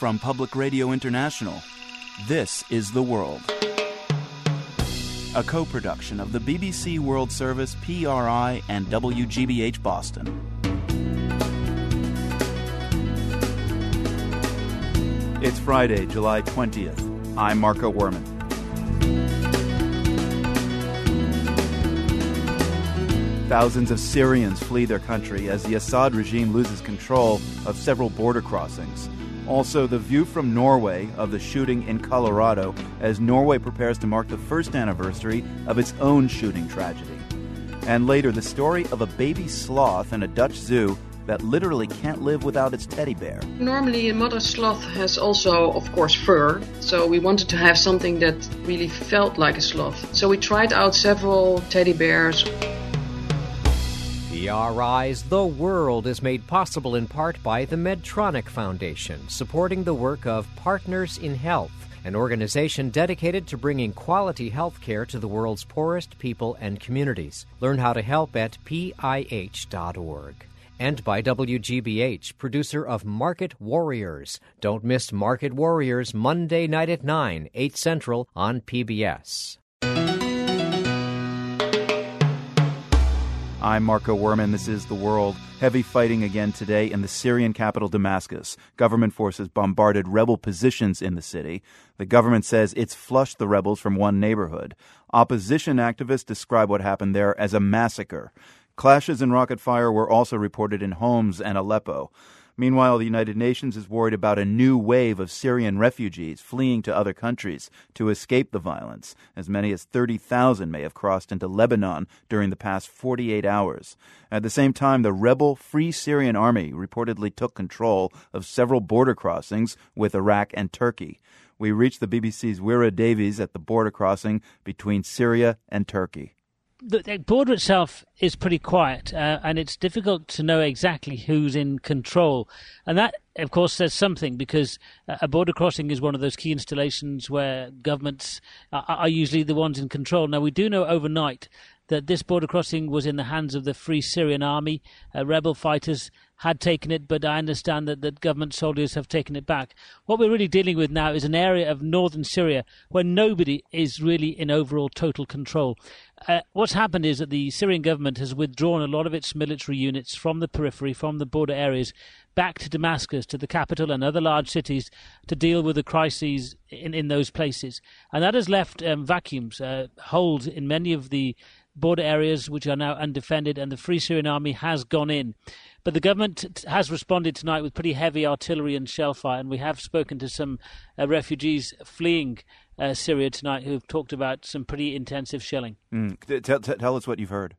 From Public Radio International, this is The World. A co production of the BBC World Service, PRI, and WGBH Boston. It's Friday, July 20th. I'm Marco Werman. Thousands of Syrians flee their country as the Assad regime loses control of several border crossings. Also, the view from Norway of the shooting in Colorado as Norway prepares to mark the first anniversary of its own shooting tragedy. And later, the story of a baby sloth in a Dutch zoo that literally can't live without its teddy bear. Normally, a mother sloth has also, of course, fur, so we wanted to have something that really felt like a sloth. So we tried out several teddy bears. PRI's The World is made possible in part by the Medtronic Foundation, supporting the work of Partners in Health, an organization dedicated to bringing quality health care to the world's poorest people and communities. Learn how to help at pih.org. And by WGBH, producer of Market Warriors. Don't miss Market Warriors Monday night at 9, 8 Central on PBS. I'm Marco Werman. This is The World. Heavy fighting again today in the Syrian capital, Damascus. Government forces bombarded rebel positions in the city. The government says it's flushed the rebels from one neighborhood. Opposition activists describe what happened there as a massacre. Clashes and rocket fire were also reported in Homs and Aleppo. Meanwhile, the United Nations is worried about a new wave of Syrian refugees fleeing to other countries to escape the violence. As many as 30,000 may have crossed into Lebanon during the past 48 hours. At the same time, the rebel Free Syrian Army reportedly took control of several border crossings with Iraq and Turkey. We reached the BBC's Wyre Davies at the border crossing between Syria and Turkey the border itself is pretty quiet, uh, and it's difficult to know exactly who's in control. And that, of course, says something because a border crossing is one of those key installations where governments are, are usually the ones in control. Now, we do know overnight that this border crossing was in the hands of the Free Syrian Army, uh, rebel fighters had taken it, but I understand that, that government soldiers have taken it back. What we're really dealing with now is an area of northern Syria where nobody is really in overall total control. Uh, what's happened is that the Syrian government has withdrawn a lot of its military units from the periphery, from the border areas, back to Damascus, to the capital and other large cities to deal with the crises in, in those places. And that has left um, vacuums, uh, holes in many of the border areas which are now undefended, and the Free Syrian Army has gone in. But the government has responded tonight with pretty heavy artillery and shell fire, and we have spoken to some uh, refugees fleeing uh, Syria tonight who have talked about some pretty intensive shelling. Mm. Tell, tell us what you've heard.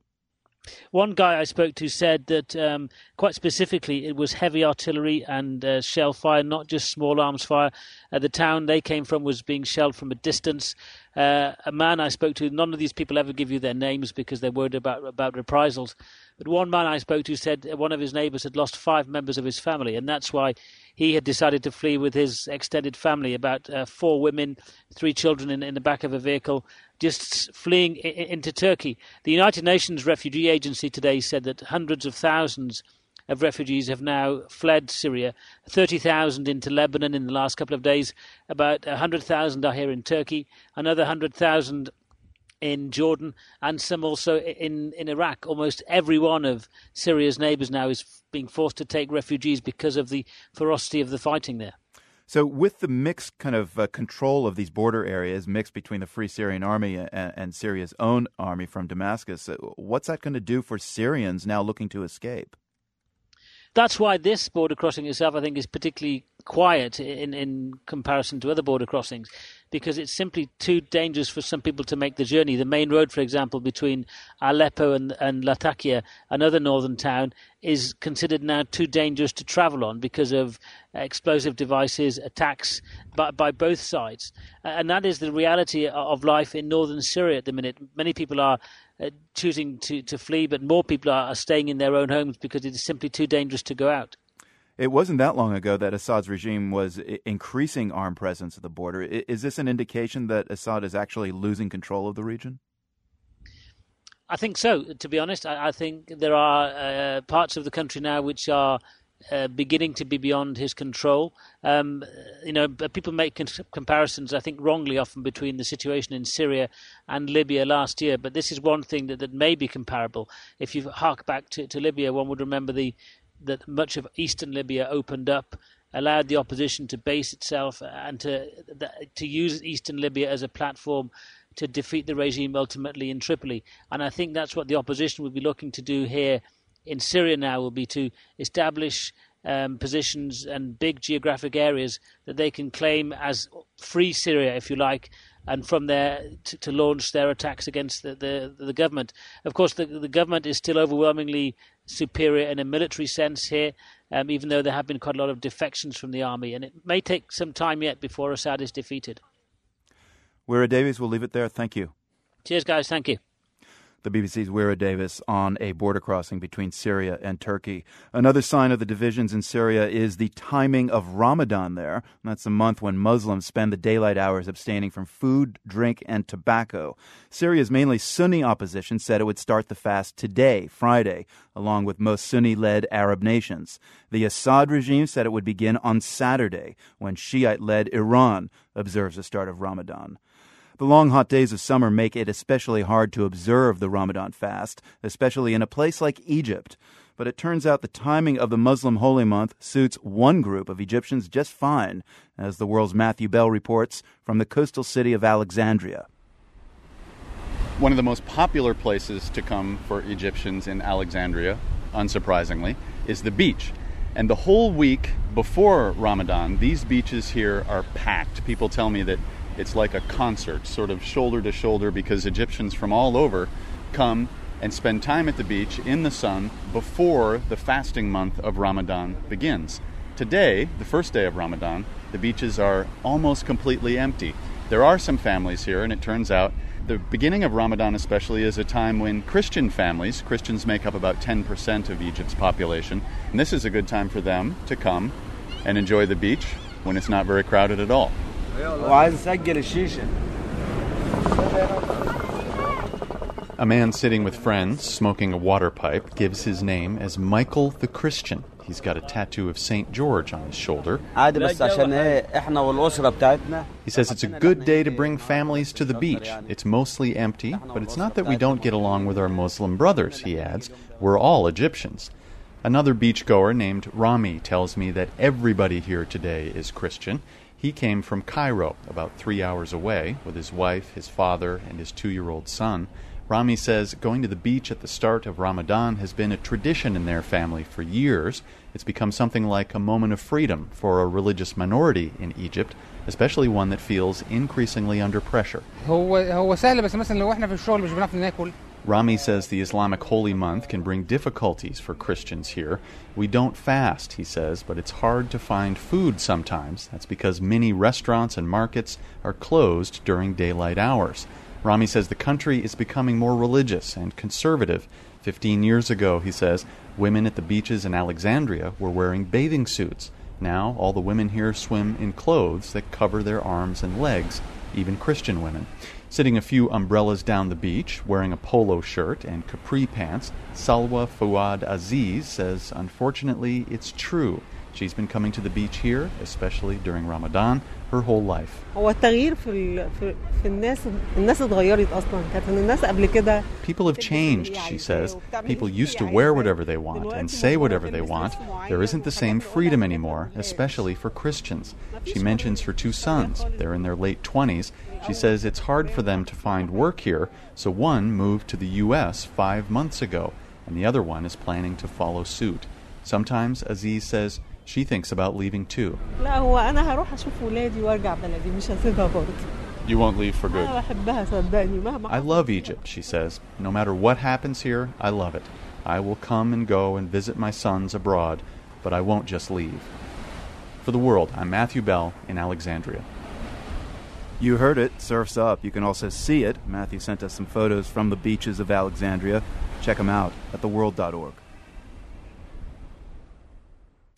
One guy I spoke to said that um, quite specifically it was heavy artillery and uh, shell fire, not just small arms fire. Uh, the town they came from was being shelled from a distance. Uh, a man I spoke to, none of these people ever give you their names because they're worried about about reprisals. But one man I spoke to said one of his neighbours had lost five members of his family, and that's why he had decided to flee with his extended family about uh, four women, three children in, in the back of a vehicle, just fleeing I- into Turkey. The United Nations Refugee Agency today said that hundreds of thousands of refugees have now fled Syria. 30,000 into Lebanon in the last couple of days. About 100,000 are here in Turkey. Another 100,000 in Jordan and some also in, in Iraq. Almost every one of Syria's neighbours now is being forced to take refugees because of the ferocity of the fighting there. So, with the mixed kind of uh, control of these border areas, mixed between the Free Syrian Army and, and Syria's own army from Damascus, uh, what's that going to do for Syrians now looking to escape? That's why this border crossing itself, I think, is particularly quiet in, in comparison to other border crossings because it's simply too dangerous for some people to make the journey. The main road, for example, between Aleppo and, and Latakia, another northern town, is considered now too dangerous to travel on because of explosive devices, attacks by, by both sides. And that is the reality of life in northern Syria at the minute. Many people are uh, choosing to, to flee, but more people are, are staying in their own homes because it is simply too dangerous to go out. It wasn't that long ago that Assad's regime was increasing armed presence at the border. Is this an indication that Assad is actually losing control of the region? I think so. To be honest, I, I think there are uh, parts of the country now which are uh, beginning to be beyond his control. Um, you know, people make comparisons, I think wrongly often, between the situation in Syria and Libya last year. But this is one thing that, that may be comparable. If you hark back to, to Libya, one would remember the that much of eastern Libya opened up allowed the opposition to base itself and to to use eastern Libya as a platform to defeat the regime ultimately in Tripoli. And I think that's what the opposition would be looking to do here in Syria now will be to establish um, positions and big geographic areas that they can claim as free Syria, if you like, and from there to, to launch their attacks against the, the, the government. Of course, the, the government is still overwhelmingly superior in a military sense here, um, even though there have been quite a lot of defections from the army, and it may take some time yet before Assad is defeated. Wyre Davies, we'll leave it there. Thank you. Cheers, guys. Thank you the BBC's Wyre Davies on a border crossing between Syria and Turkey. Another sign of the divisions in Syria is the timing of Ramadan there. That's the month when Muslims spend the daylight hours abstaining from food, drink, and tobacco. Syria's mainly Sunni opposition said it would start the fast today, Friday, along with most Sunni led Arab nations. The Assad regime said it would begin on Saturday, when Shiite led Iran observes the start of Ramadan. The long hot days of summer make it especially hard to observe the Ramadan fast, especially in a place like Egypt. But it turns out the timing of the Muslim holy month suits one group of Egyptians just fine, as the world's Matthew Bell reports from the coastal city of Alexandria. One of the most popular places to come for Egyptians in Alexandria, unsurprisingly, is the beach. And the whole week before Ramadan, these beaches here are packed. People tell me that it's like a concert, sort of shoulder to shoulder, because Egyptians from all over come and spend time at the beach in the sun before the fasting month of Ramadan begins. Today, the first day of Ramadan, the beaches are almost completely empty. There are some families here, and it turns out the beginning of Ramadan, especially, is a time when Christian families, Christians make up about 10% of Egypt's population, and this is a good time for them to come and enjoy the beach when it's not very crowded at all. وعايز اسجل الشيشه A man sitting with friends, smoking a water pipe, gives his name as Michael the Christian. He's got a tattoo of St. George on his shoulder. He says it's a good day to bring families to the beach. It's mostly empty, but it's not that we don't get along with our Muslim brothers, he adds. We're all Egyptians. Another beachgoer named Rami tells me that everybody here today is Christian. He came from Cairo, about three hours away, with his wife, his father, and his two year old son. Rami says going to the beach at the start of Ramadan has been a tradition in their family for years. It's become something like a moment of freedom for a religious minority in Egypt, especially one that feels increasingly under pressure. Rami says the Islamic holy month can bring difficulties for Christians here. We don't fast, he says, but it's hard to find food sometimes. That's because many restaurants and markets are closed during daylight hours. Rami says the country is becoming more religious and conservative. Fifteen years ago, he says, women at the beaches in Alexandria were wearing bathing suits. Now, all the women here swim in clothes that cover their arms and legs, even Christian women. Sitting a few umbrellas down the beach, wearing a polo shirt and capri pants, Salwa Fuad Aziz says, Unfortunately, it's true. She's been coming to the beach here, especially during Ramadan, her whole life. People have changed, she says. People used to wear whatever they want and say whatever they want. There isn't the same freedom anymore, especially for Christians. She mentions her two sons. They're in their late 20s. She says it's hard for them to find work here, so one moved to the U.S. five months ago, and the other one is planning to follow suit. Sometimes, Aziz says, she thinks about leaving too. You won't leave for good. I love Egypt, she says. No matter what happens here, I love it. I will come and go and visit my sons abroad, but I won't just leave. For the world, I'm Matthew Bell in Alexandria. You heard it, Surf's Up. You can also see it. Matthew sent us some photos from the beaches of Alexandria. Check them out at theworld.org.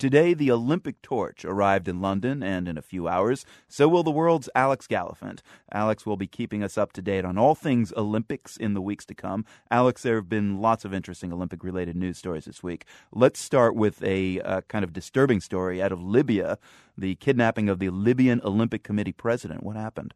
Today, the Olympic torch arrived in London, and in a few hours, so will the world's Alex Gallafent. Alex will be keeping us up to date on all things Olympics in the weeks to come. Alex, there have been lots of interesting Olympic related news stories this week. Let's start with a uh, kind of disturbing story out of Libya the kidnapping of the Libyan Olympic Committee president. What happened?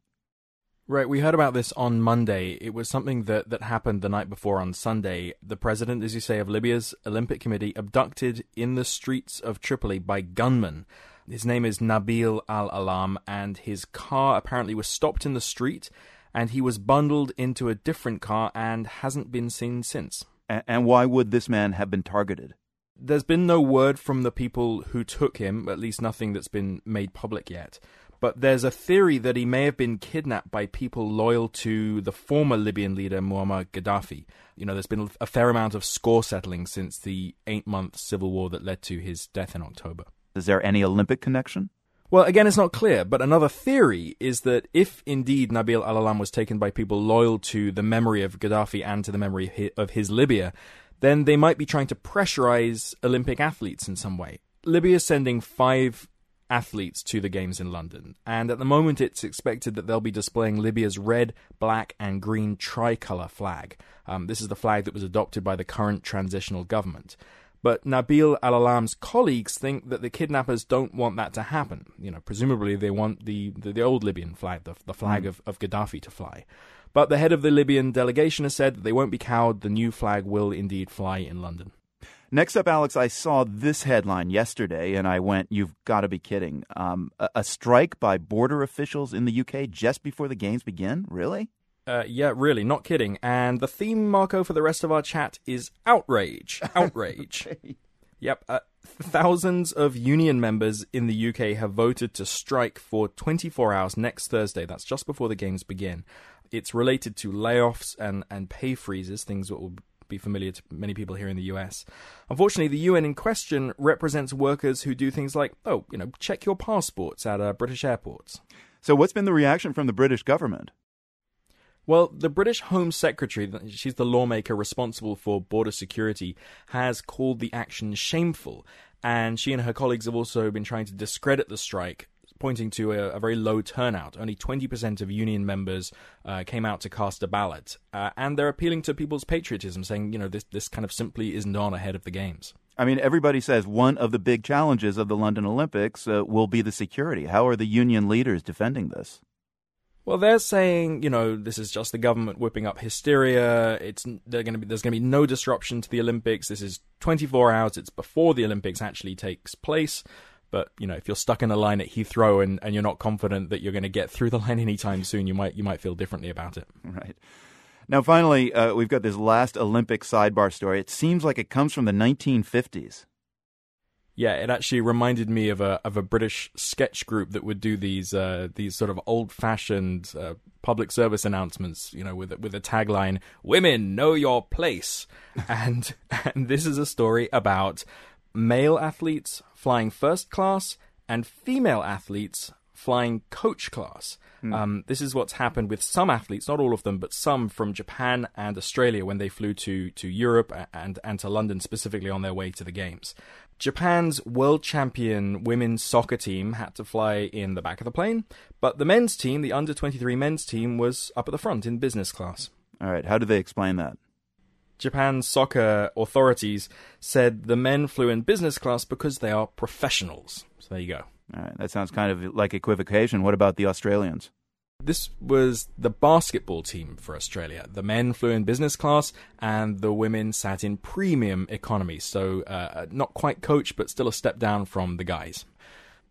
Right, we heard about this on Monday. It was something that, that happened the night before on Sunday. The president, as you say, of Libya's Olympic Committee abducted in the streets of Tripoli by gunmen. His name is Nabil Al Alam, and his car apparently was stopped in the street, and he was bundled into a different car and hasn't been seen since. And why would this man have been targeted? There's been no word from the people who took him, at least nothing that's been made public yet but there's a theory that he may have been kidnapped by people loyal to the former Libyan leader Muammar Gaddafi. You know, there's been a fair amount of score settling since the eight month civil war that led to his death in October. Is there any Olympic connection? Well, again, it's not clear, but another theory is that if indeed Nabil al Alam was taken by people loyal to the memory of Gaddafi and to the memory of his Libya, then they might be trying to pressurize Olympic athletes in some way. Libya is sending five athletes to the Games in London. And at the moment, it's expected that they'll be displaying Libya's red, black, and green tricolour flag. Um, this is the flag that was adopted by the current transitional government. But Nabil Al Alam's colleagues think that the kidnappers don't want that to happen. You know, presumably they want the, the, the old Libyan flag, the, the flag mm. of, of Gaddafi, to fly. But the head of the Libyan delegation has said that they won't be cowed. The new flag will indeed fly in London. Next up, Alex, I saw this headline yesterday and I went, You've got to be kidding. Um, a, a, strike by border officials in the UK just before the games begin? Really? Uh, yeah, really, not kidding. And the theme, Marco, for the rest of our chat is outrage. Outrage. okay. Yep. Uh, thousands of union members in the UK have voted to strike for 24 hours next Thursday. That's just before the games begin. It's related to layoffs and, and pay freezes, things that will be familiar to many people here in the US. Unfortunately, the UN in question represents workers who do things like, oh, you know, check your passports at uh, British airports. So, what's been the reaction from the British government? Well, the British Home Secretary, she's the lawmaker responsible for border security, has called the action shameful. And she and her colleagues have also been trying to discredit the strike pointing to a, a, very low turnout. Only 20% of union members uh, came out to cast a ballot. Uh, and they're appealing to people's patriotism, saying, you know, this, this kind of simply isn't on ahead of the Games. I mean, everybody says one of the big challenges of the London Olympics uh, will be the security. How are the union leaders defending this? Well, they're saying, you know, this is just the government whipping up hysteria. It's they're going to be there's going to be no disruption to the Olympics. This is 24 hours. It's before the Olympics actually takes place. But you know, if you're stuck in a line at Heathrow and, and you're not confident that you're going to get through the line anytime soon, you might you might feel differently about it. Right. Now, finally, uh, we've got this last Olympic sidebar story. It seems like it comes from the 1950s. Yeah, it actually reminded me of a of a British sketch group that would do these uh, these sort of old fashioned uh, public service announcements, you know, with with a tagline "Women know your place," and and this is a story about male athletes flying first class and female athletes flying coach class. Mm. Um, this is what's happened with some athletes, not all of them, but some from Japan and Australia when they flew to, to Europe and, and to London specifically on their way to the Games. Japan's world champion women's soccer team had to fly in the back of the plane, but the men's team, the under 23 men's team, was up at the front in business class. All right, how do they explain that? Japan's soccer authorities said the men flew in business class because they are professionals. So there you go. All right, that sounds kind of like equivocation. What about the Australians? This was the basketball team for Australia. The men flew in business class and the women sat in premium economy. So, uh, not quite coach, but still a step down from the guys.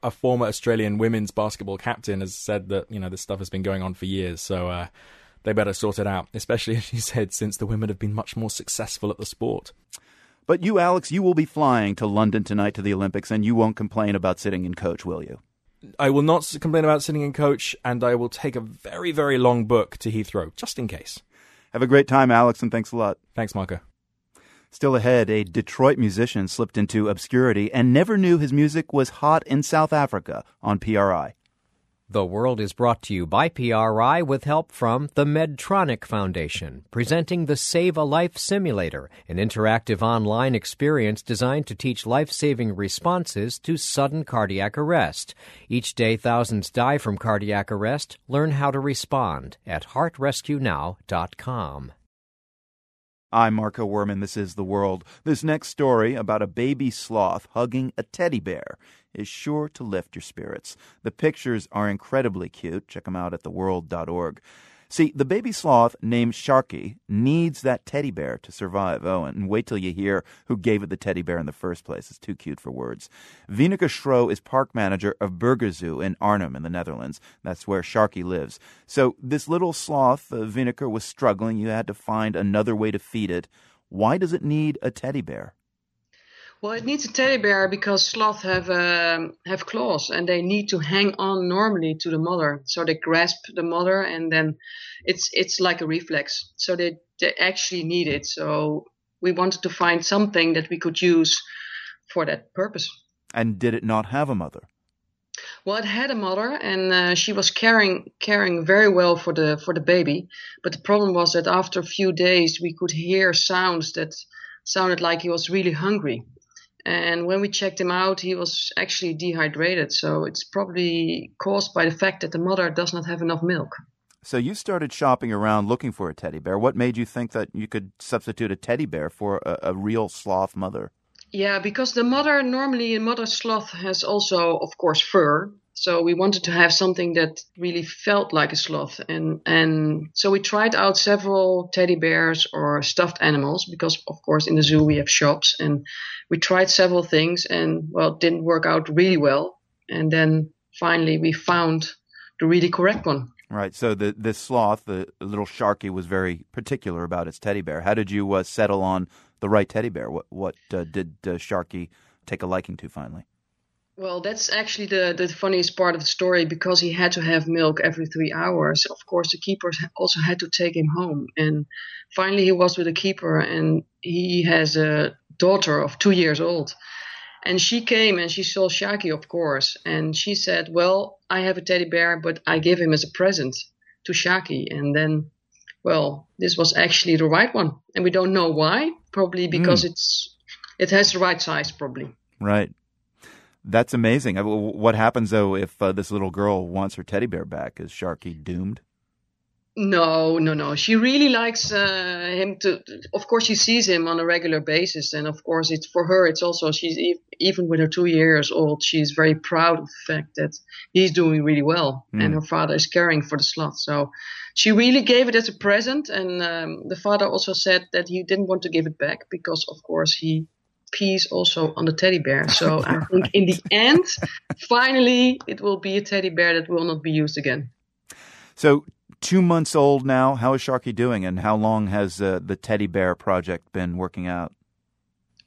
A former Australian women's basketball captain has said that, you know, this stuff has been going on for years. So, uh, they better sort it out, especially as she said, since the women have been much more successful at the sport. But you, Alex, you will be flying to London tonight to the Olympics, and you won't complain about sitting in coach, will you? I will not complain about sitting in coach, and I will take a very, very long book to Heathrow, just in case. Have a great time, Alex, and thanks a lot. Thanks, Marco. Still ahead, a Detroit musician slipped into obscurity and never knew his music was hot in South Africa on PRI. The World is brought to you by PRI with help from the Medtronic Foundation, presenting the Save a Life Simulator, an interactive online experience designed to teach life saving responses to sudden cardiac arrest. Each day, thousands die from cardiac arrest. Learn how to respond at heartrescuenow.com. I'm Marco Werman. This is The World. This next story about a baby sloth hugging a teddy bear is sure to lift your spirits. The pictures are incredibly cute. Check them out at theworld.org. See, the baby sloth named Sharky needs that teddy bear to survive. Oh, and wait till you hear who gave it the teddy bear in the first place. It's too cute for words. Wieneke Schro is park manager of Burger Zoo in Arnhem in the Netherlands. That's where Sharky lives. So this little sloth, uh, Wieneke, was struggling. You had to find another way to feed it. Why does it need a teddy bear? Well, it needs a teddy bear because sloths have uh, have claws and they need to hang on normally to the mother. So they grasp the mother and then it's it's like a reflex. So they, they actually need it. So we wanted to find something that we could use for that purpose. And did it not have a mother? Well, it had a mother, and uh, she was caring caring very well for the for the baby. But the problem was that after a few days, we could hear sounds that sounded like he was really hungry. And when we checked him out, he was actually dehydrated. So it's probably caused by the fact that the mother does not have enough milk. So you started shopping around looking for a teddy bear. What made you think that you could substitute a teddy bear for a, a real sloth mother? Yeah, because the mother normally a mother sloth has also, of course, fur. So we wanted to have something that really felt like a sloth, and and so we tried out several teddy bears or stuffed animals because, of course, in the zoo we have shops, and we tried several things, and well, it didn't work out really well. And then finally we found the really correct one. Right. So the this sloth, the little Sharky, was very particular about its teddy bear. How did you uh, settle on the right teddy bear? What what uh, did uh, Sharky take a liking to finally? Well, that's actually the, the funniest part of the story because he had to have milk every three hours. Of course, the keepers also had to take him home. And finally, he was with a keeper, and he has a daughter of two years old. And she came and she saw Sharky, of course. And she said, Well, I have a teddy bear, but I give him as a present to Sharky. And then, well, this was actually the right one. And we don't know why. Probably because mm. it's it has the right size, probably. Right. That's amazing. What happens though if uh, this little girl wants her teddy bear back? Is Sharky doomed? No, no, no. She really likes uh, him to. Of course, she sees him on a regular basis, and of course, it's for her. It's also she's even with her two years old. She's very proud of the fact that he's doing really well, mm. and her father is caring for the sloth. So she really gave it as a present, and um, the father also said that he didn't want to give it back because, of course, he piece also on the teddy bear. So I think in the end, finally, it will be a teddy bear that will not be used again. So two months old now. How is Sharky doing, and how long has uh, the teddy bear project been working out?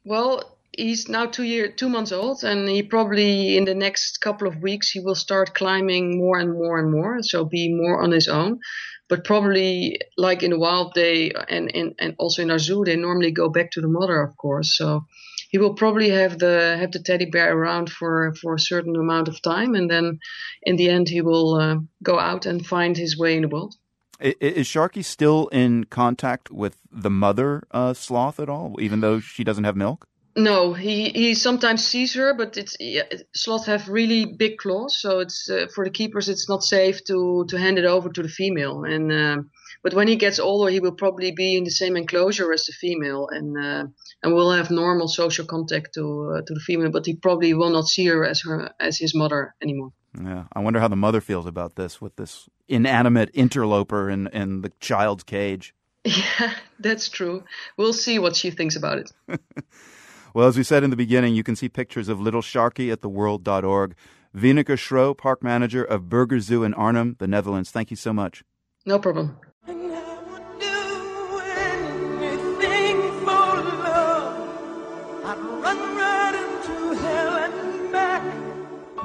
Well, he's now two year two months old, and he probably in the next couple of weeks he will start climbing more and more and more, so be more on his own. But probably like in the wild, they and, and and also in our zoo, they normally go back to the mother, of course. So he will probably have the have the teddy bear around for for a certain amount of time, and then in the end he will uh, go out and find his way in the world. Is Sharky still in contact with the mother uh, sloth at all, even though she doesn't have milk? No, he, he sometimes sees her, but it's yeah, sloths have really big claws, so it's uh, for the keepers it's not safe to to hand it over to the female. And uh, but when he gets older, he will probably be in the same enclosure as the female, and uh, and will have normal social contact to uh, to the female. But he probably will not see her as her as his mother anymore. Yeah, I wonder how the mother feels about this with this inanimate interloper in in the child's cage. Yeah, that's true. We'll see what she thinks about it. well, as we said in the beginning, you can see pictures of little Sharky at theworld.org. Wieneke Schro, park manager of Burger Zoo in Arnhem, the Netherlands. Thank you so much. No problem.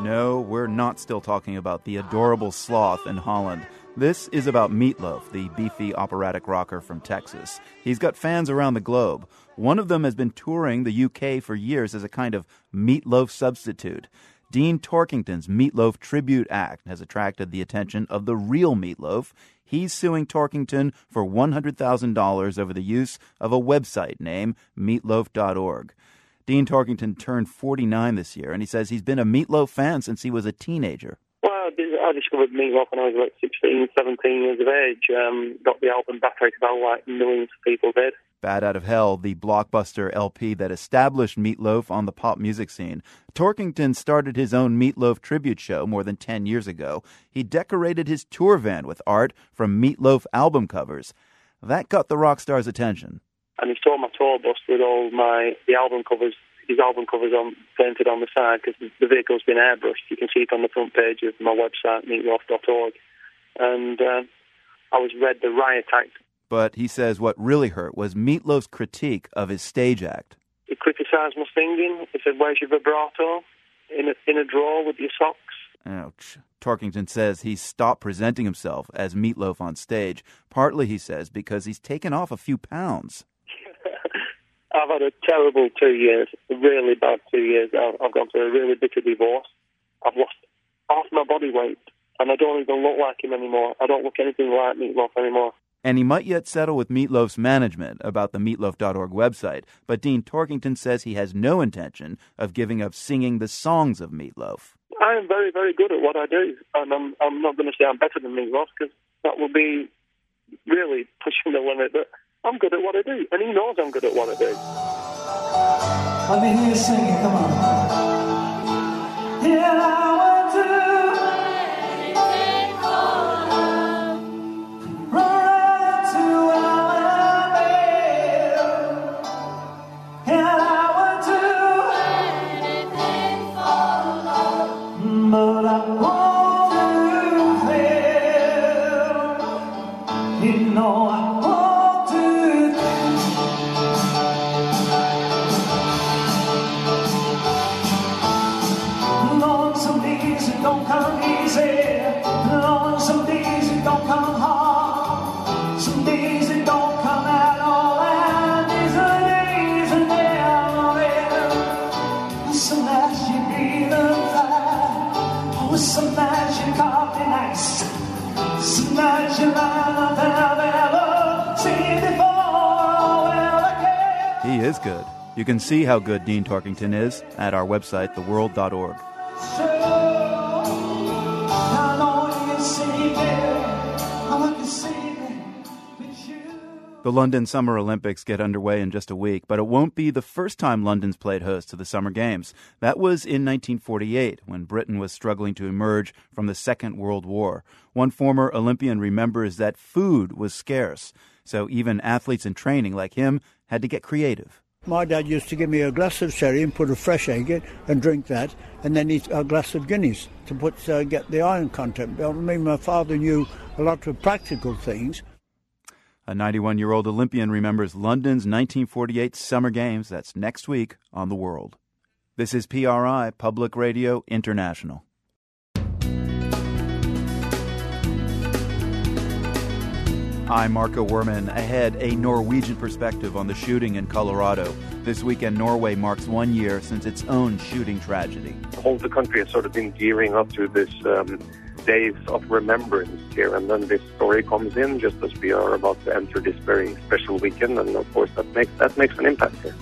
No, we're not still talking about the adorable sloth in Holland. This is about Meatloaf, the beefy operatic rocker from Texas. He's got fans around the globe. One of them has been touring the UK for years as a kind of meatloaf substitute. Dean Torkington's Meatloaf Tribute Act has attracted the attention of the real Meatloaf. He's suing Torkington for $100,000 over the use of a website name, meatloaf.org. Dean Torkington turned 49 this year, and he says he's been a Meatloaf fan since he was a teenager. Well, I discovered Meatloaf when I was about 16, 17 years of age. Um, got the album back out like millions of people did. Bat Out of Hell, the blockbuster LP that established Meatloaf on the pop music scene. Torkington started his own Meatloaf tribute show more than 10 years ago. He decorated his tour van with art from Meatloaf album covers. That got the rock star's attention. And he saw my tour bus with all my the album covers, his album covers on painted on the side because the vehicle's been airbrushed. You can see it on the front page of my website, meatloaf.org. And uh, I was read the riot act but he says what really hurt was Meatloaf's critique of his stage act. He criticised my singing. He said, "Where's your vibrato? In a, in a drawer with your socks." Ouch. Torkington says he stopped presenting himself as Meatloaf on stage, partly, he says, because he's taken off a few pounds. I've had a terrible two years, a really bad two years. I've, I've gone through a really bitter divorce. I've lost half my body weight, and I don't even look like him anymore. I don't look anything like Meatloaf anymore and he might yet settle with Meatloaf's management about the meatloaf.org website, but Dean Torkington says he has no intention of giving up singing the songs of Meatloaf. I am very, very good at what I do, and I'm, I'm not going to say I'm better than Meatloaf because that would be really pushing the limit, but I'm good at what I do, and he knows I'm good at what I do. Let me hear you come on. Yeah. You can see how good Dean Torkington is at our website, theworld.org. The London Summer Olympics get underway in just a week, but it won't be the first time London's played host to the Summer Games. That was in 1948, when Britain was struggling to emerge from the Second World War. One former Olympian remembers that food was scarce, so even athletes in training like him had to get creative. My dad used to give me a glass of sherry and put a fresh egg in and drink that, and then eat a glass of Guinness to put uh, get the iron content. I mean, my father knew a lot of practical things. A 91 year old Olympian remembers London's 1948 Summer Games. That's next week on The World. This is PRI, Public Radio International. I'm Marco Werman. Ahead, a Norwegian perspective on the shooting in Colorado. This weekend, Norway marks one year since its own shooting tragedy. The whole the country has sort of been gearing up to this um, days of remembrance here, and then this story comes in just as we are about to enter this very special weekend, and of course that makes that makes an impact here.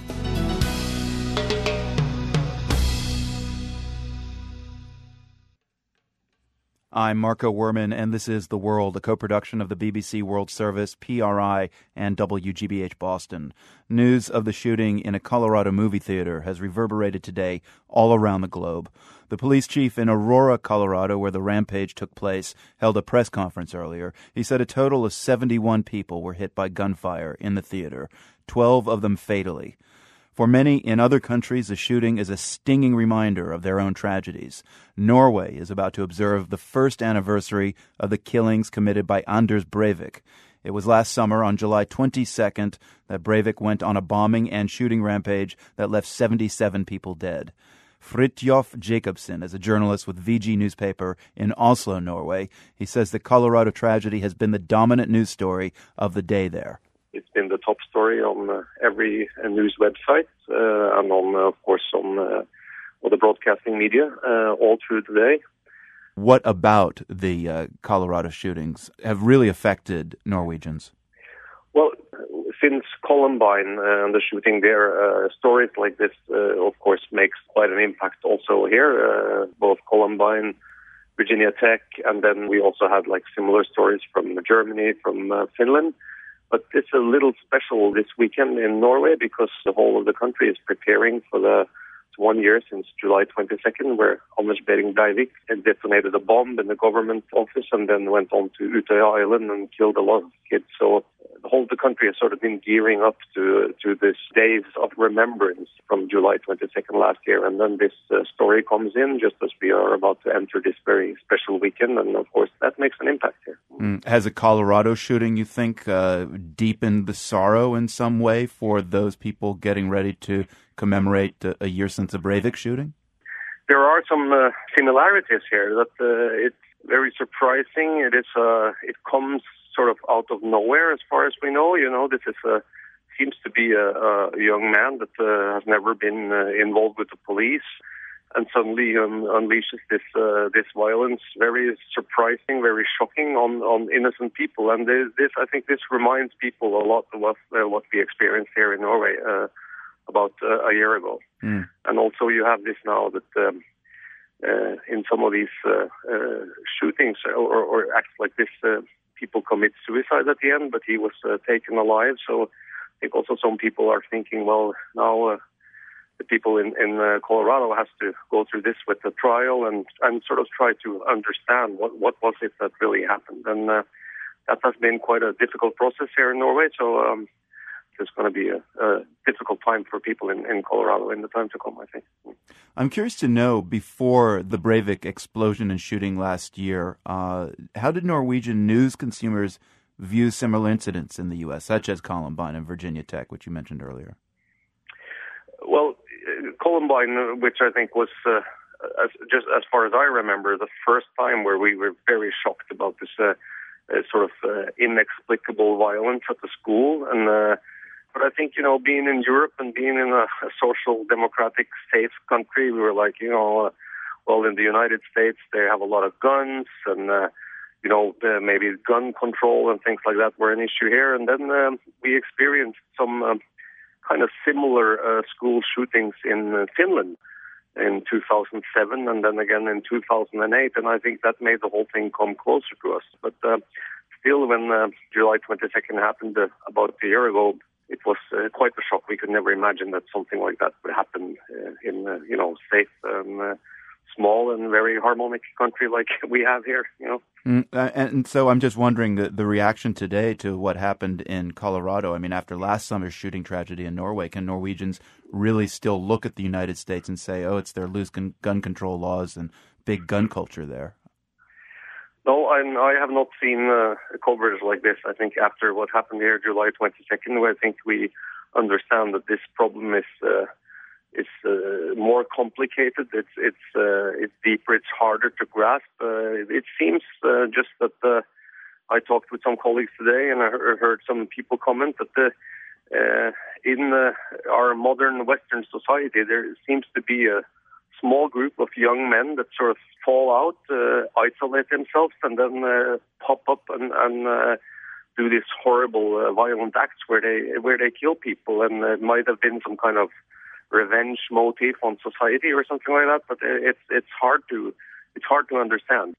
I'm Marco Werman, and this is The World, a co production of the BBC World Service, PRI, and WGBH Boston. News of the shooting in a Colorado movie theater has reverberated today all around the globe. The police chief in Aurora, Colorado, where the rampage took place, held a press conference earlier. He said a total of 71 people were hit by gunfire in the theater, 12 of them fatally. For many in other countries, the shooting is a stinging reminder of their own tragedies. Norway is about to observe the first anniversary of the killings committed by Anders Breivik. It was last summer on July 22nd that Breivik went on a bombing and shooting rampage that left 77 people dead. Fridtjof Jacobsen is a journalist with VG newspaper in Oslo, Norway. He says the Colorado tragedy has been the dominant news story of the day there. It's been the top story on uh, every uh, news website uh, and on, of course, on or the broadcasting media uh, all through today. What about the uh, Colorado shootings have really affected Norwegians? Well, since Columbine uh, and the shooting there, uh, stories like this, uh, of course, makes quite an impact also here. Uh, both Columbine, Virginia Tech, and then we also had like similar stories from Germany, from uh, Finland. But it's a little special this weekend in Norway because the whole of the country is preparing for the one year since July 22nd, where Anders Behring Breivik had detonated a bomb in the government office and then went on to Utøya Island and killed a lot of kids. So the whole of the country has sort of been gearing up to to this days of remembrance from July 22nd last year, and then this uh, story comes in just as we are about to enter this very special weekend, and of course that makes an impact here. Mm. Has a Colorado shooting, you think, uh, deepened the sorrow in some way for those people getting ready to commemorate a, a year since the Breivik shooting? There are some uh, similarities here. That uh, it's very surprising. It is. Uh, it comes sort of out of nowhere, as far as we know. You know, this is a seems to be a, a young man that uh, has never been uh, involved with the police, and suddenly um, unleashes this uh, this violence. Very surprising, very shocking on on innocent people. And this, this I think, this reminds people a lot of what uh, what we experienced here in Norway uh, about uh, a year ago. Mm. And also, you have this now that. Um, uh, in some of these uh, uh, shootings or, or acts like this, uh, people commit suicide at the end, but he was uh, taken alive. So I think also some people are thinking, well, now uh, the people in, in uh, Colorado has to go through this with the trial and, and sort of try to understand what, what was it that really happened. And uh, that has been quite a difficult process here in Norway. So um, it's going to be a, a, difficult time for people in, in Colorado in the time to come, I think. I'm curious to know before the Breivik explosion and shooting last year, uh, how did Norwegian news consumers view similar incidents in the U.S., such as Columbine and Virginia Tech, which you mentioned earlier? Well, Columbine, which I think was uh, as, just as far as I remember, the first time where we were very shocked about this uh, uh, sort of uh, inexplicable violence at the school. And uh, but I think you know, being in Europe and being in a, a social democratic safe country, we were like, you know, uh, well, in the United States they have a lot of guns and. Uh, you know, uh, maybe gun control and things like that were an issue here. And then um, we experienced some um, kind of similar uh, school shootings in uh, Finland in 2007 and then again in 2008. And I think that made the whole thing come closer to us. But uh, still, when uh, July 22nd happened uh, about a year ago, it was uh, quite a shock. We could never imagine that something like that would happen uh, in, uh, you know, safe, um, small and very harmonic country like we have here, you know. Mm, and so I'm just wondering the, the reaction today to what happened in Colorado. I mean, after last summer's shooting tragedy in Norway, can Norwegians really still look at the United States and say, oh, it's their loose gun control laws and big gun culture there? No, I'm, I have not seen uh, coverage like this. I think after what happened here July 22nd, I think we understand that this problem is uh, is uh, more complicated. It's it's uh, it's deeper. It's harder to grasp. Uh, it seems uh, just that I talked with some colleagues today, and I heard some people comment that the, in our modern Western society there seems to be a small group of young men that sort of fall out, isolate themselves, and then pop up and. and do these horrible violent acts where they where they kill people, and it might have been some kind of revenge motive on society or something like that. But it's it's hard to it's hard to understand.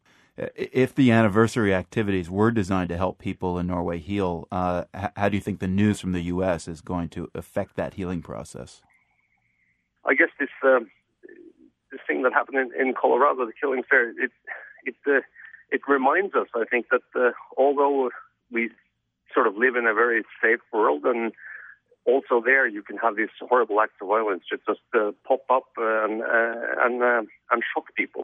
If the anniversary activities were designed to help people in Norway heal, uh, how do you think the news from the U.S. is going to affect that healing process? I guess this uh, this thing that happened in, in Colorado, the killing there, it it uh, it reminds us, I think, that uh, although we sort of live in a very safe world and also there you can have these horrible acts of violence just, just uh, pop up and uh, and uh, and shock people.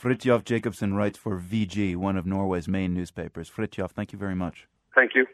Fridtjof Jacobsen writes for VG, one of Norway's main newspapers. Fridtjof, thank you very much. Thank you.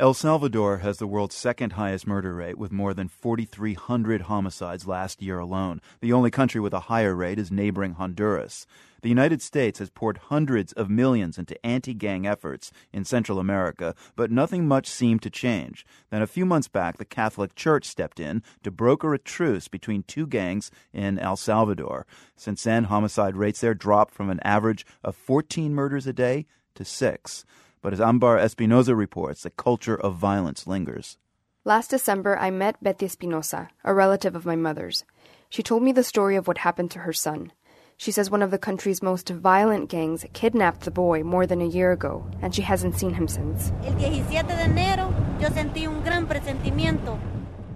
El Salvador has the world's second highest murder rate with more than 4,300 homicides last year alone. The only country with a higher rate is neighboring Honduras. The United States has poured hundreds of millions into anti gang efforts in Central America, but nothing much seemed to change. Then a few months back, the Catholic Church stepped in to broker a truce between two gangs in El Salvador. Since then, homicide rates there dropped from an average of 14 murders a day to six. But as Ambar Espinosa reports, the culture of violence lingers. Last December, I met Betty Espinosa, a relative of my mother's. She told me the story of what happened to her son. She says one of the country's most violent gangs kidnapped the boy more than a year ago, and she hasn't seen him since.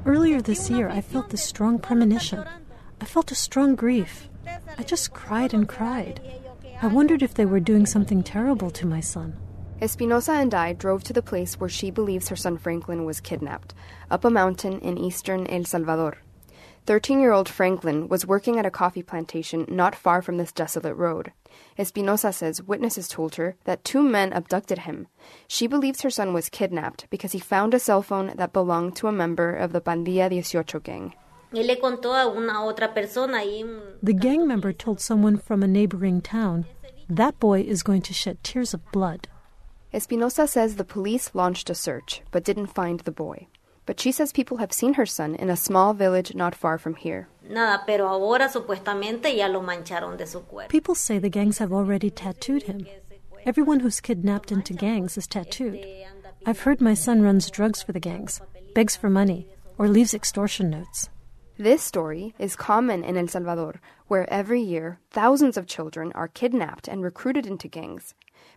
Earlier this year, I felt this strong premonition. I felt a strong grief. I just cried and cried. I wondered if they were doing something terrible to my son. Espinosa and I drove to the place where she believes her son Franklin was kidnapped, up a mountain in eastern El Salvador. 13 year old Franklin was working at a coffee plantation not far from this desolate road. Espinosa says witnesses told her that two men abducted him. She believes her son was kidnapped because he found a cell phone that belonged to a member of the Pandilla 18 gang. The gang member told someone from a neighboring town, That boy is going to shed tears of blood. Espinosa says the police launched a search, but didn't find the boy. But she says people have seen her son in a small village not far from here. People say the gangs have already tattooed him. Everyone who's kidnapped into gangs is tattooed. I've heard my son runs drugs for the gangs, begs for money, or leaves extortion notes. This story is common in El Salvador, where every year thousands of children are kidnapped and recruited into gangs.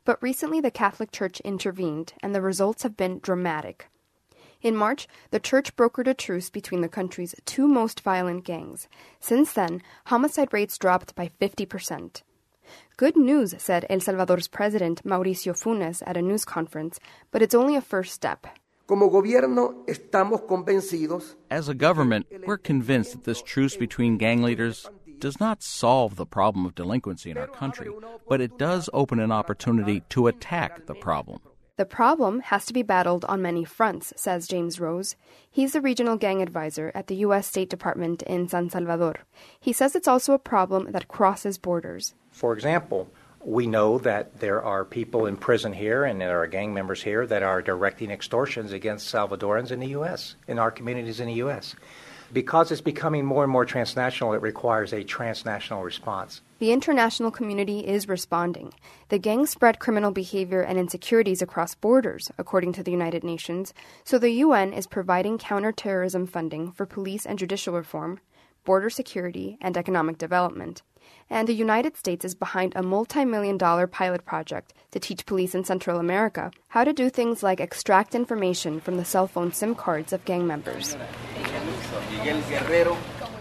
But recently, the Catholic Church intervened, and the results have been dramatic. In March, the church brokered a truce between the country's two most violent gangs. Since then, homicide rates dropped by 50%. Good news, said El Salvador's president Mauricio Funes at a news conference, but it's only a first step. As a government, we're convinced that this truce between gang leaders does not solve the problem of delinquency in our country, but it does open an opportunity to attack the problem. The problem has to be battled on many fronts, says James Rose. He's the regional gang advisor at the U.S. State Department in San Salvador. He says it's also a problem that crosses borders. For example, we know that there are people in prison here and there are gang members here that are directing extortions against Salvadorans in the U.S., in our communities in the U.S. Because it's becoming more and more transnational, it requires a transnational response. The international community is responding. The gangs spread criminal behavior and insecurities across borders, according to the United Nations, so the UN is providing counterterrorism funding for police and judicial reform, border security, and economic development. And the United States is behind a multi million dollar pilot project to teach police in Central America how to do things like extract information from the cell phone SIM cards of gang members.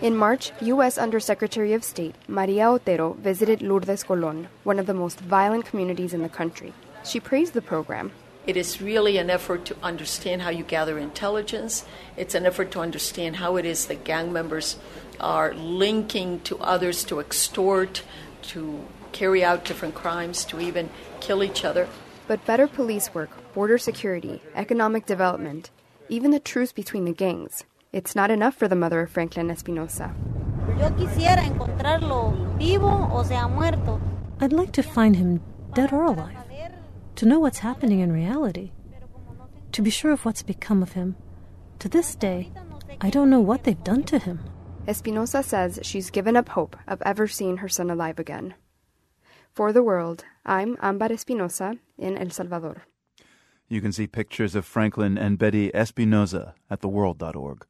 In March, U.S. Undersecretary of State Maria Otero visited Lourdes Colon, one of the most violent communities in the country. She praised the program. It is really an effort to understand how you gather intelligence. It's an effort to understand how it is that gang members are linking to others to extort, to carry out different crimes, to even kill each other. But better police work, border security, economic development, even the truce between the gangs, it's not enough for the mother of Franklin Espinosa. I'd like to find him dead or alive, to know what's happening in reality, to be sure of what's become of him. To this day, I don't know what they've done to him. Espinosa says she's given up hope of ever seeing her son alive again. For the world, I'm Ambar Espinosa in El Salvador. You can see pictures of Franklin and Betty Espinosa at theworld.org.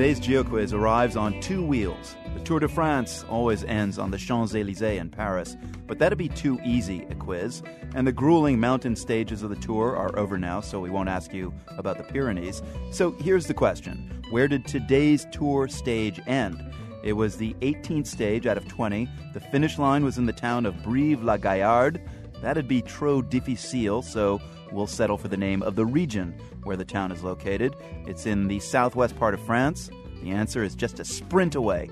Today's GeoQuiz arrives on two wheels. The Tour de France always ends on the Champs Elysees in Paris, but that'd be too easy a quiz. And the grueling mountain stages of the tour are over now, so we won't ask you about the Pyrenees. So here's the question Where did today's tour stage end? It was the 18th stage out of 20. The finish line was in the town of Brive-la-Gaillarde. That'd be Tro Difficile, so we'll settle for the name of the region where the town is located. It's in the southwest part of France. The answer is just a sprint away.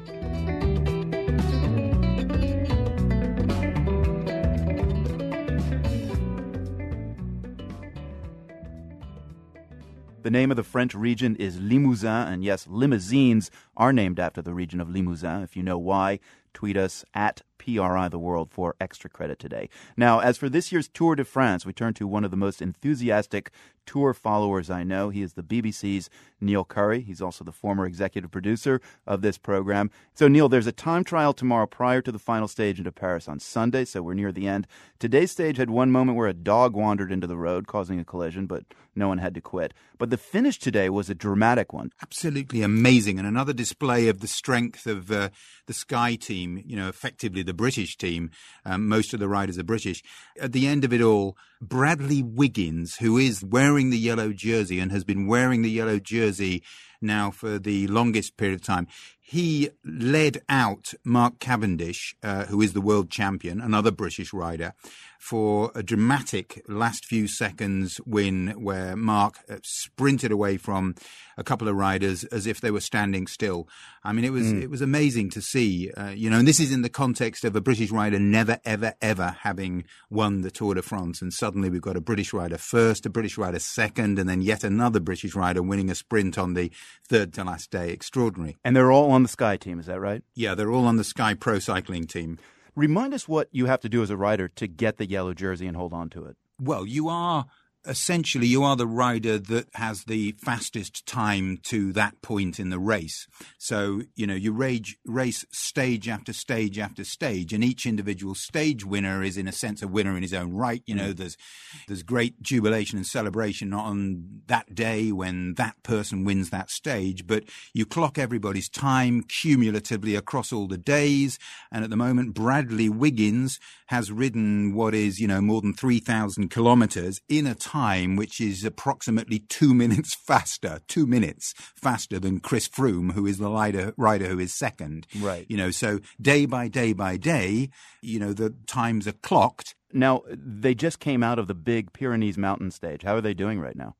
The name of the French region is Limousin, and yes, limousines are named after the region of Limousin. If you know why, tweet us at PRI The World for extra credit today. Now, as for this year's Tour de France, we turn to one of the most enthusiastic tour followers I know. He is the BBC's Neil Curry. He's also the former executive producer of this program. So, Neil, there's a time trial tomorrow prior to the final stage into Paris on Sunday, so we're near the end. Today's stage had one moment where a dog wandered into the road, causing a collision, but no one had to quit. But the finish today was a dramatic one. Absolutely amazing, and another display of the strength of uh, the Sky team, you know, effectively the British team. Um, most of the riders are British. At the end of it all, Bradley Wiggins, who is wearing the yellow jersey and has been wearing the yellow jersey now for the longest period of time, he led out Mark Cavendish, uh, who is the world champion, another British rider, for a dramatic last few seconds win where Mark uh, sprinted away from a couple of riders as if they were standing still. I mean, it was mm. it was amazing to see, uh, you know, and this is in the context of a British rider never, ever, ever having won the Tour de France, and suddenly we've got a British rider first, a British rider second, and then yet another British rider winning a sprint on the third to last day. Extraordinary. And they're all on the Sky team, is that right? Yeah, they're all on the Sky Pro Cycling team. Remind us what you have to do as a rider to get the yellow jersey and hold on to it. Well, you are essentially you are the rider that has the fastest time to that point in the race. So, you know, you rage, race stage after stage after stage, and each individual stage winner is in a sense a winner in his own right. You know, mm. there's there's great jubilation and celebration on that day when that person wins that stage, but you clock everybody's time cumulatively across all the days. And at the moment, Bradley Wiggins has ridden what is, you know, more than 3,000 kilometers in a time which is approximately two minutes faster, two minutes faster than Chris Froome, who is the rider, rider who is second. Right. You know, so day by day by day, you know, the times are clocked. Now, they just came out of the big Pyrenees mountain stage. How are they doing right now?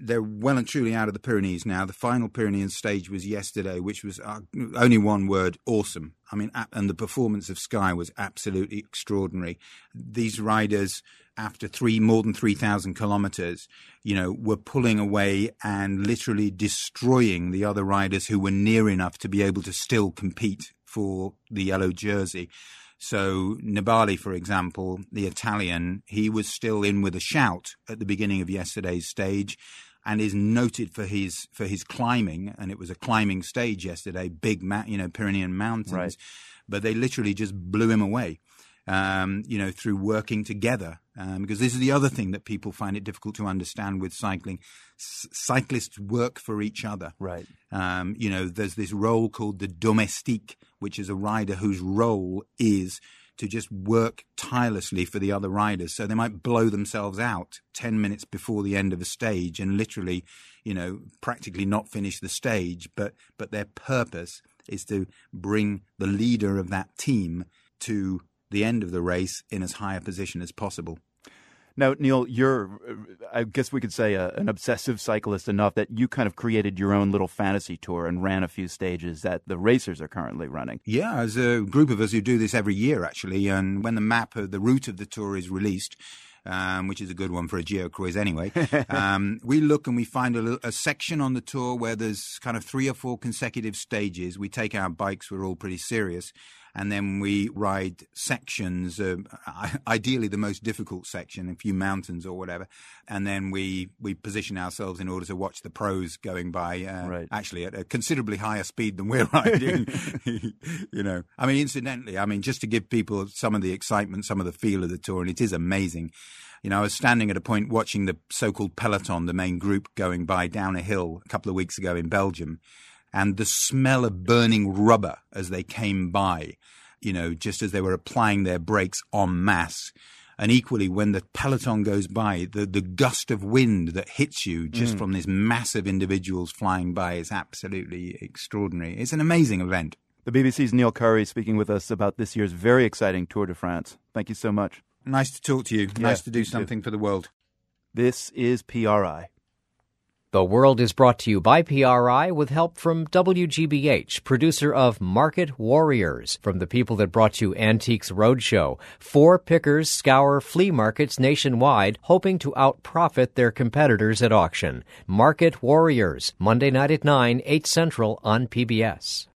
they're well and truly out of the Pyrenees now. The final Pyrenean stage was yesterday, which was uh, only one word: awesome. I mean, and the performance of Sky was absolutely extraordinary. These riders, after three more than three thousand kilometers, you know, were pulling away and literally destroying the other riders who were near enough to be able to still compete for the yellow jersey. So Nibali, for example, the Italian, he was still in with a shout at the beginning of yesterday's stage and is noted for his for his climbing. And it was a climbing stage yesterday, big, ma- you know, Pyrenean mountains. Right. But they literally just blew him away. Um, you know, through working together. Um, because this is the other thing that people find it difficult to understand with cycling. S- cyclists work for each other. Right. Um, you know, there's this role called the domestique, which is a rider whose role is to just work tirelessly for the other riders. So they might blow themselves out 10 minutes before the end of a stage and literally, you know, practically not finish the stage, but, but their purpose is to bring the leader of that team to the end of the race in as high a position as possible. Now, Neil, you're, I guess we could say, a, an obsessive cyclist enough that you kind of created your own little fantasy tour and ran a few stages that the racers are currently running. Yeah, there's a group of us who do this every year, actually. And when the map of the route of the tour is released, um, which is a good one for a GeoQuiz anyway. um, we look and we find a, a, section on the tour where there's kind of three or four consecutive stages. We take our bikes, we're all pretty serious, and then we ride sections, uh, ideally the most difficult section, a few mountains or whatever, and then we we position ourselves in order to watch the pros going by, uh, right. actually at a considerably higher speed than we're riding. you know, I mean, incidentally, I mean, just to give people some of the excitement, some of the feel of the tour, and it is amazing. You know, I was standing at a point watching the so-called peloton, the main group, going by down a hill a couple of weeks ago in Belgium and the smell of burning rubber as they came by, you know, just as they were applying their brakes en masse. And equally, when the peloton goes by, the, the gust of wind that hits you just mm. from these massive individuals flying by is absolutely extraordinary. It's an amazing event. The BBC's Neil Curry speaking with us about this year's very exciting Tour de France. Thank you so much. Nice to talk to you. Yeah, nice to do something too. for the world. This is PRI. The World is brought to you by PRI with help from WGBH, producer of Market Warriors, from the people that brought you Antiques Roadshow. Four pickers scour flea markets nationwide, hoping to outprofit their competitors at auction. Market Warriors, Monday night at 9, 8 Central on PBS.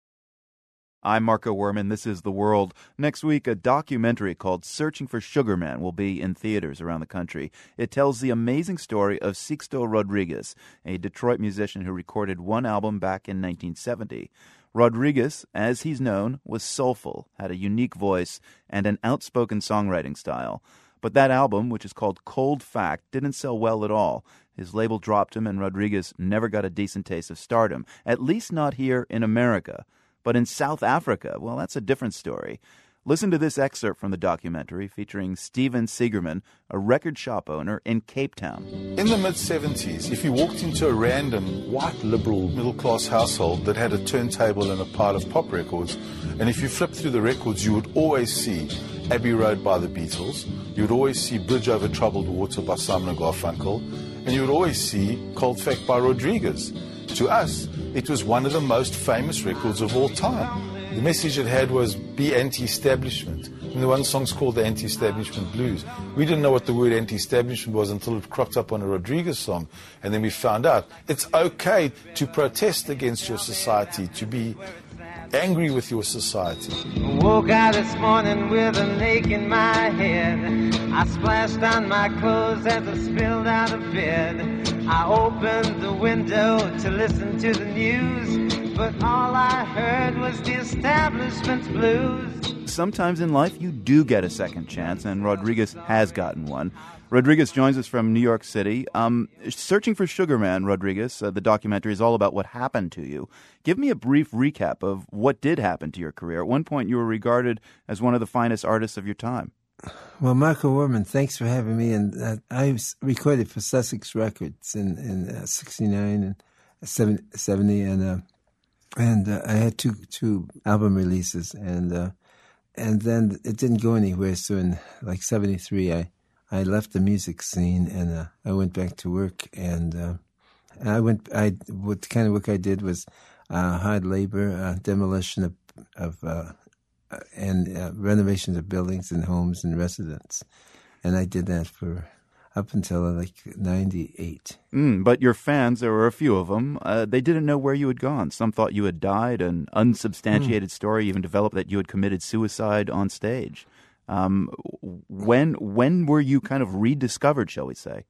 I'm Marco Werman. This is The World. Next week, a documentary called Searching for Sugar Man will be in theaters around the country. It tells the amazing story of Sixto Rodriguez, a Detroit musician who recorded one album back in 1970. Rodriguez, as he's known, was soulful, had a unique voice, and an outspoken songwriting style. But that album, which is called Cold Fact, didn't sell well at all. His label dropped him, and Rodriguez never got a decent taste of stardom, at least not here in America. But in South Africa, well, that's a different story. Listen to this excerpt from the documentary featuring Stephen Segerman, a record shop owner in Cape Town. In the mid 70s, if you walked into a random white liberal middle class household that had a turntable and a pile of pop records, and if you flipped through the records, you would always see Abbey Road by the Beatles, you would always see Bridge Over Troubled Water by Simon Garfunkel, and you would always see Cold Fact by Rodriguez. To us, it was one of the most famous records of all time. The message it had was be anti establishment. And the one song's called the Anti Establishment Blues. We didn't know what the word anti establishment was until it cropped up on a Rodriguez song. And then we found out it's okay to protest against your society, to be angry with your society. Woke out this morning with an ache in my head. I splashed on my clothes as I spilled out of bed. I opened the window to listen to the news, but all I heard was the establishment's blues. Sometimes in life, you do get a second chance, and Rodriguez has gotten one. Rodriguez joins us from New York City. Um, Searching for Sugar Man, Rodriguez, uh, the documentary is all about what happened to you. Give me a brief recap of what did happen to your career. At one point, you were regarded as one of the finest artists of your time. Well, Michael Werman, thanks for having me. And uh, I recorded for Sussex Records in in uh, '69 and 70, and uh, and uh, I had two two album releases, and uh, and then it didn't go anywhere. So in like '73, I I left the music scene and uh, I went back to work. And uh, I went. I what kind of work I did was uh, hard labor, demolition of of uh, and uh, renovations of buildings and homes and residents. And I did that for up until uh, like 98. Mm, but your fans, there were a few of them, uh, they didn't know where you had gone. Some thought you had died. An unsubstantiated mm. story even developed that you had committed suicide on stage. Um, when when were you kind of rediscovered, shall we say?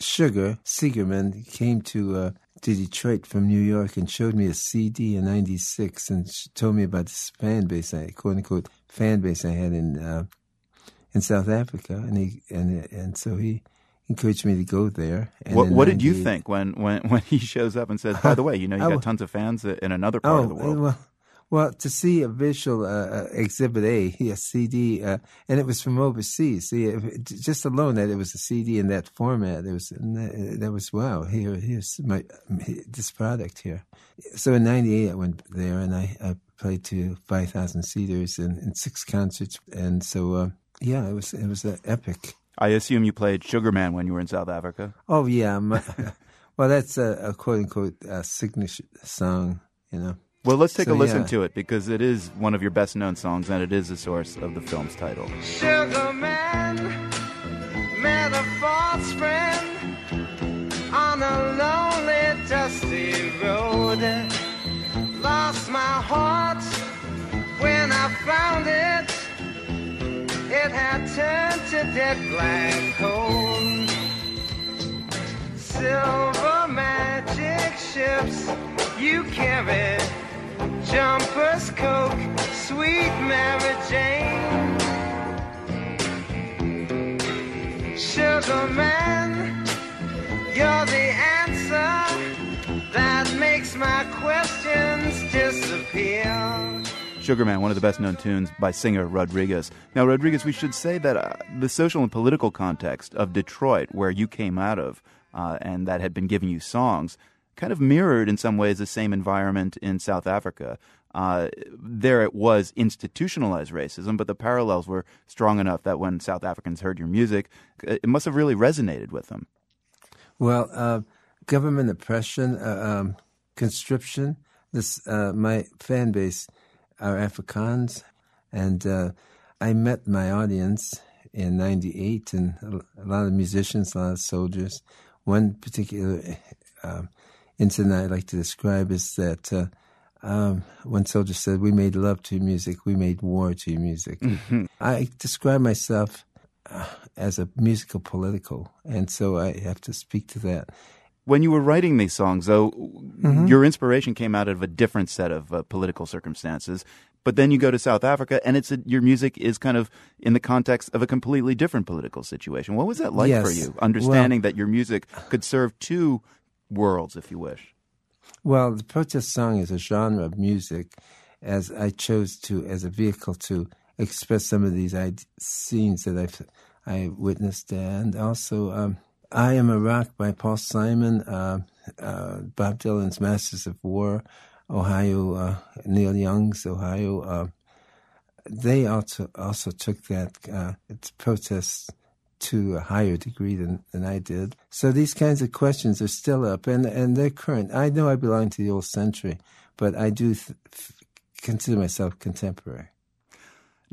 Sugar Segerman came to uh, to Detroit from New York and showed me a CD in '96 and told me about this fan base, I quote unquote fan base I had in uh, in South Africa, and he and and so he encouraged me to go there. what, what did you think when, when when he shows up and says, "By the way, you know, you got tons of fans in another part oh, of the world"? Well, well, to see a visual uh, uh exhibit A, a CD, uh, and it was from overseas. See, just alone that it was a CD in that format, it was that was wow. Here, here's my this product here. So in '98, I went there and I, I played to 5,000 seaters and, and, six concerts, and so uh, yeah, it was it was an epic. I assume you played Sugarman when you were in South Africa. Oh yeah, my, well that's a, a quote unquote uh, signature song, you know. Well, let's take so, a listen yeah. to it because it is one of your best known songs and it is the source of the film's title. Sugar man met a false friend on a lonely, dusty road. Lost my heart when I found it. It had turned to dead black coal. Silver magic ships you carry Jumpers, Coke, sweet Mary Jane. Sugar Man, you're the answer that makes my questions disappear. Sugarman, one of the best known tunes by singer Rodriguez. Now, Rodriguez, we should say that uh, the social and political context of Detroit, where you came out of, uh, and that had been giving you songs, kind of mirrored in some ways the same environment in South Africa. Uh, there it was institutionalized racism, but the parallels were strong enough that when South Africans heard your music, it must have really resonated with them. Well, uh, government oppression, uh, um, conscription. This uh, my fan base are Afrikaans, and uh, I met my audience in '98, and a lot of musicians, a lot of soldiers. One particular uh, incident I like to describe is that uh, um, one soldier said, "We made love to music, we made war to music." Mm-hmm. I describe myself uh, as a musical political, and so I have to speak to that. When you were writing these songs, though, mm-hmm. your inspiration came out of a different set of uh, political circumstances. But then you go to South Africa, and it's a, your music is kind of in the context of a completely different political situation. What was that like yes. for you, understanding well, that your music could serve two worlds, if you wish? Well, the protest song is a genre of music, as I chose to as a vehicle to express some of these scenes that I've I witnessed, and also um, "I Am a Rock" by Paul Simon, uh, uh, Bob Dylan's "Masters of War," Ohio, uh, Neil Young's Ohio. Uh, they also also took that uh, protest to a higher degree than, than I did. So these kinds of questions are still up, and, and they're current. I know I belong to the old century, but I do th- consider myself contemporary.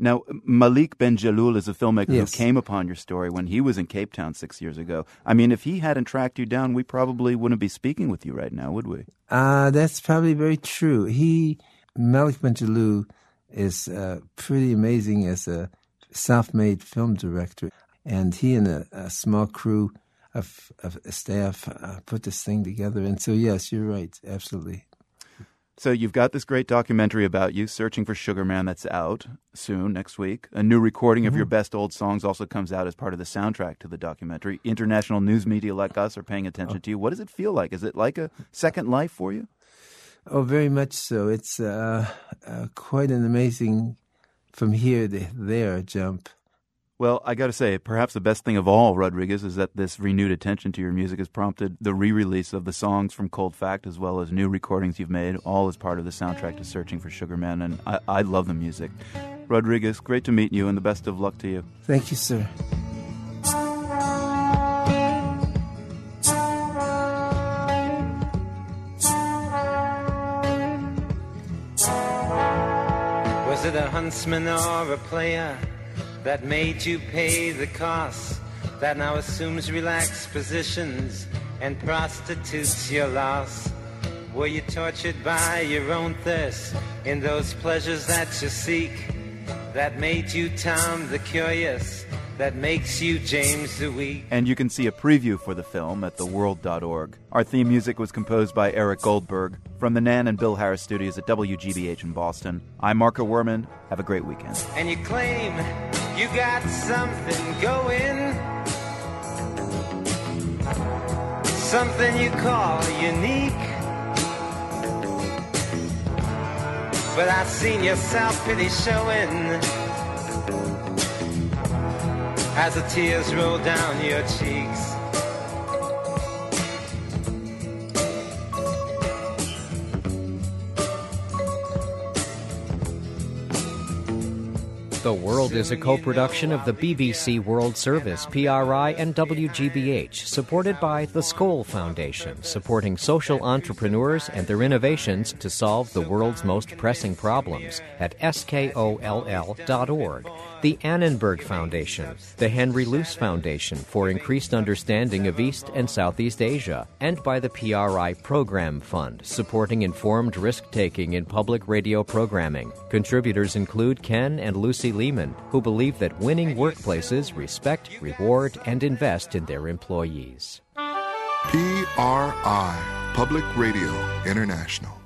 Now, Malik Bendjelloul is a filmmaker yes. who came upon your story when he was in Cape Town six years ago. I mean, if he hadn't tracked you down, we probably wouldn't be speaking with you right now, would we? Uh, that's probably very true. He, Malik Bendjelloul, is uh, pretty amazing as a self-made film director and he and a, a small crew of, of staff uh, put this thing together. And so, yes, you're right, absolutely. So you've got this great documentary about you, Searching for Sugar Man, that's out soon, next week. A new recording of mm-hmm. your best old songs also comes out as part of the soundtrack to the documentary. International news media like us are paying attention oh. to you. What does it feel like? Is it like a second life for you? Oh, very much so. It's uh, uh, quite an amazing from here to there jump. Well, I got to say, perhaps the best thing of all, Rodriguez, is that this renewed attention to your music has prompted the re release of the songs from Cold Fact as well as new recordings you've made, all as part of the soundtrack to Searching for Sugar Man. And I, I love the music. Rodriguez, great to meet you and the best of luck to you. Thank you, sir. Was it a huntsman or a player? That made you pay the cost, that now assumes relaxed positions and prostitutes your loss. Were you tortured by your own thirst in those pleasures that you seek, that made you Tom the Curious? that makes you James the Weak. And you can see a preview for the film at theworld.org. Our theme music was composed by Eric Goldberg from the Nan and Bill Harris studios at WGBH in Boston. I'm Marco Werman. Have a great weekend. And you claim you got something going, something you call unique. But I've seen your self pity showing as the tears roll down your cheeks. The World is a co production of the BBC World Service, PRI, and WGBH, supported by the Skoll Foundation, supporting social entrepreneurs and their innovations to solve the world's most pressing problems at skoll.org the Annenberg Foundation, the Henry Luce Foundation for increased understanding of East and Southeast Asia, and by the PRI Program Fund, supporting informed risk taking in public radio programming. Contributors include Ken and Lucy Lehman, who believe that winning workplaces respect, reward, and invest in their employees. PRI, Public Radio International.